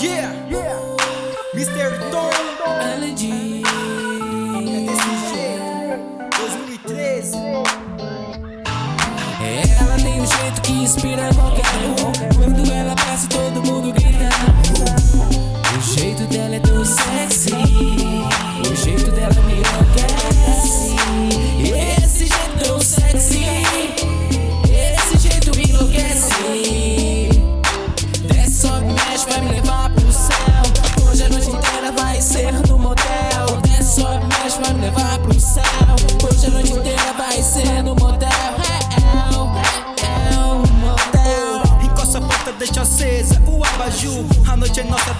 Yeah, Mr. Tom, LG. é desse jeito. 2013, Ela tem um jeito que inspira qualquer um.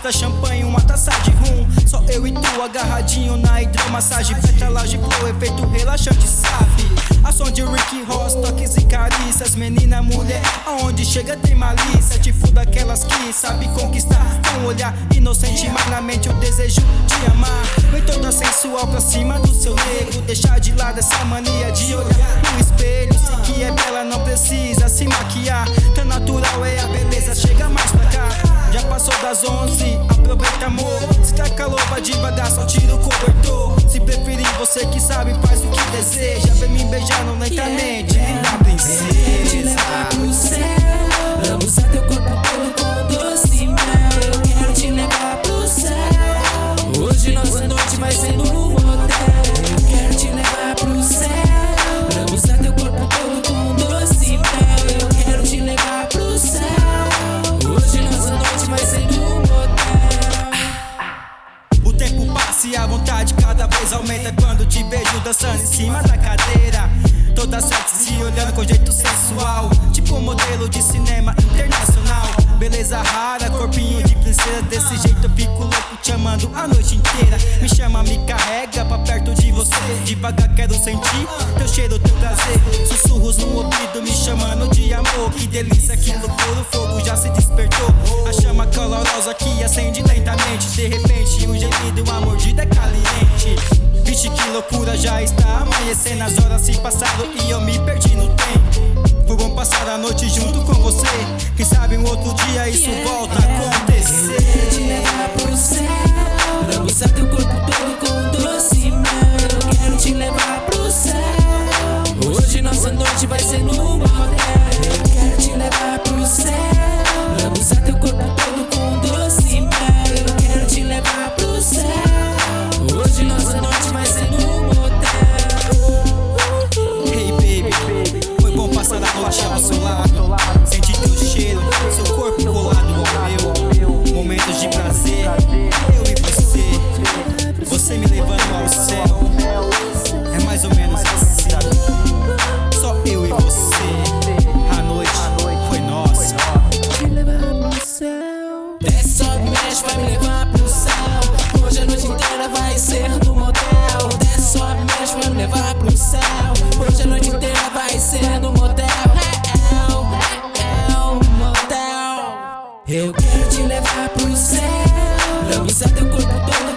Tá champanhe, uma taça de rum. Só eu e tu agarradinho na hidromassagem. Petrolagem flow, efeito relaxante, sabe? A som de Rick Ross, toques e carícias. Menina, mulher, aonde chega tem malícia. Tipo daquelas que sabe conquistar. Um olhar inocente, mas na mente o desejo de amar. Vem toda sensual pra cima do seu nego. Deixar de lado essa mania de olhar no espelho. Sei que é bela, não precisa se maquiar. Tão natural é a beleza, chega mais pra cá. Já passou das 11, aproveita amor. Se tá calor, vai devagar, só tira o cobertor. Se preferir, você que sabe, faz o que deseja. Vem me beijando lentamente, dançando em cima da cadeira. Toda sexy, olhando com jeito sensual. Tipo um modelo de cinema internacional. Beleza rara, corpinho de princesa. Desse jeito eu fico louco, te amando a noite inteira. Me chama, me carrega pra perto de você. Devagar quero sentir teu cheiro, teu prazer. Sussurros no ouvido, me chamando de amor. Que delícia, que loucura, o fogo já se despertou. A chama calorosa que acende lentamente. De repente, um gemido. Vixe, que loucura, já está amanhecendo. As horas se passaram e eu me perdi no tempo. Foi bom passar a noite junto com você. Quem sabe um outro dia isso volta a Quero te acontecer. levar pro céu. Lambuzar teu corpo todo com doce mel. Eu quero te levar pro céu. Hoje nossa noite vai ser no motel. Eu quero te levar pro céu. Lambuzar teu corpo todo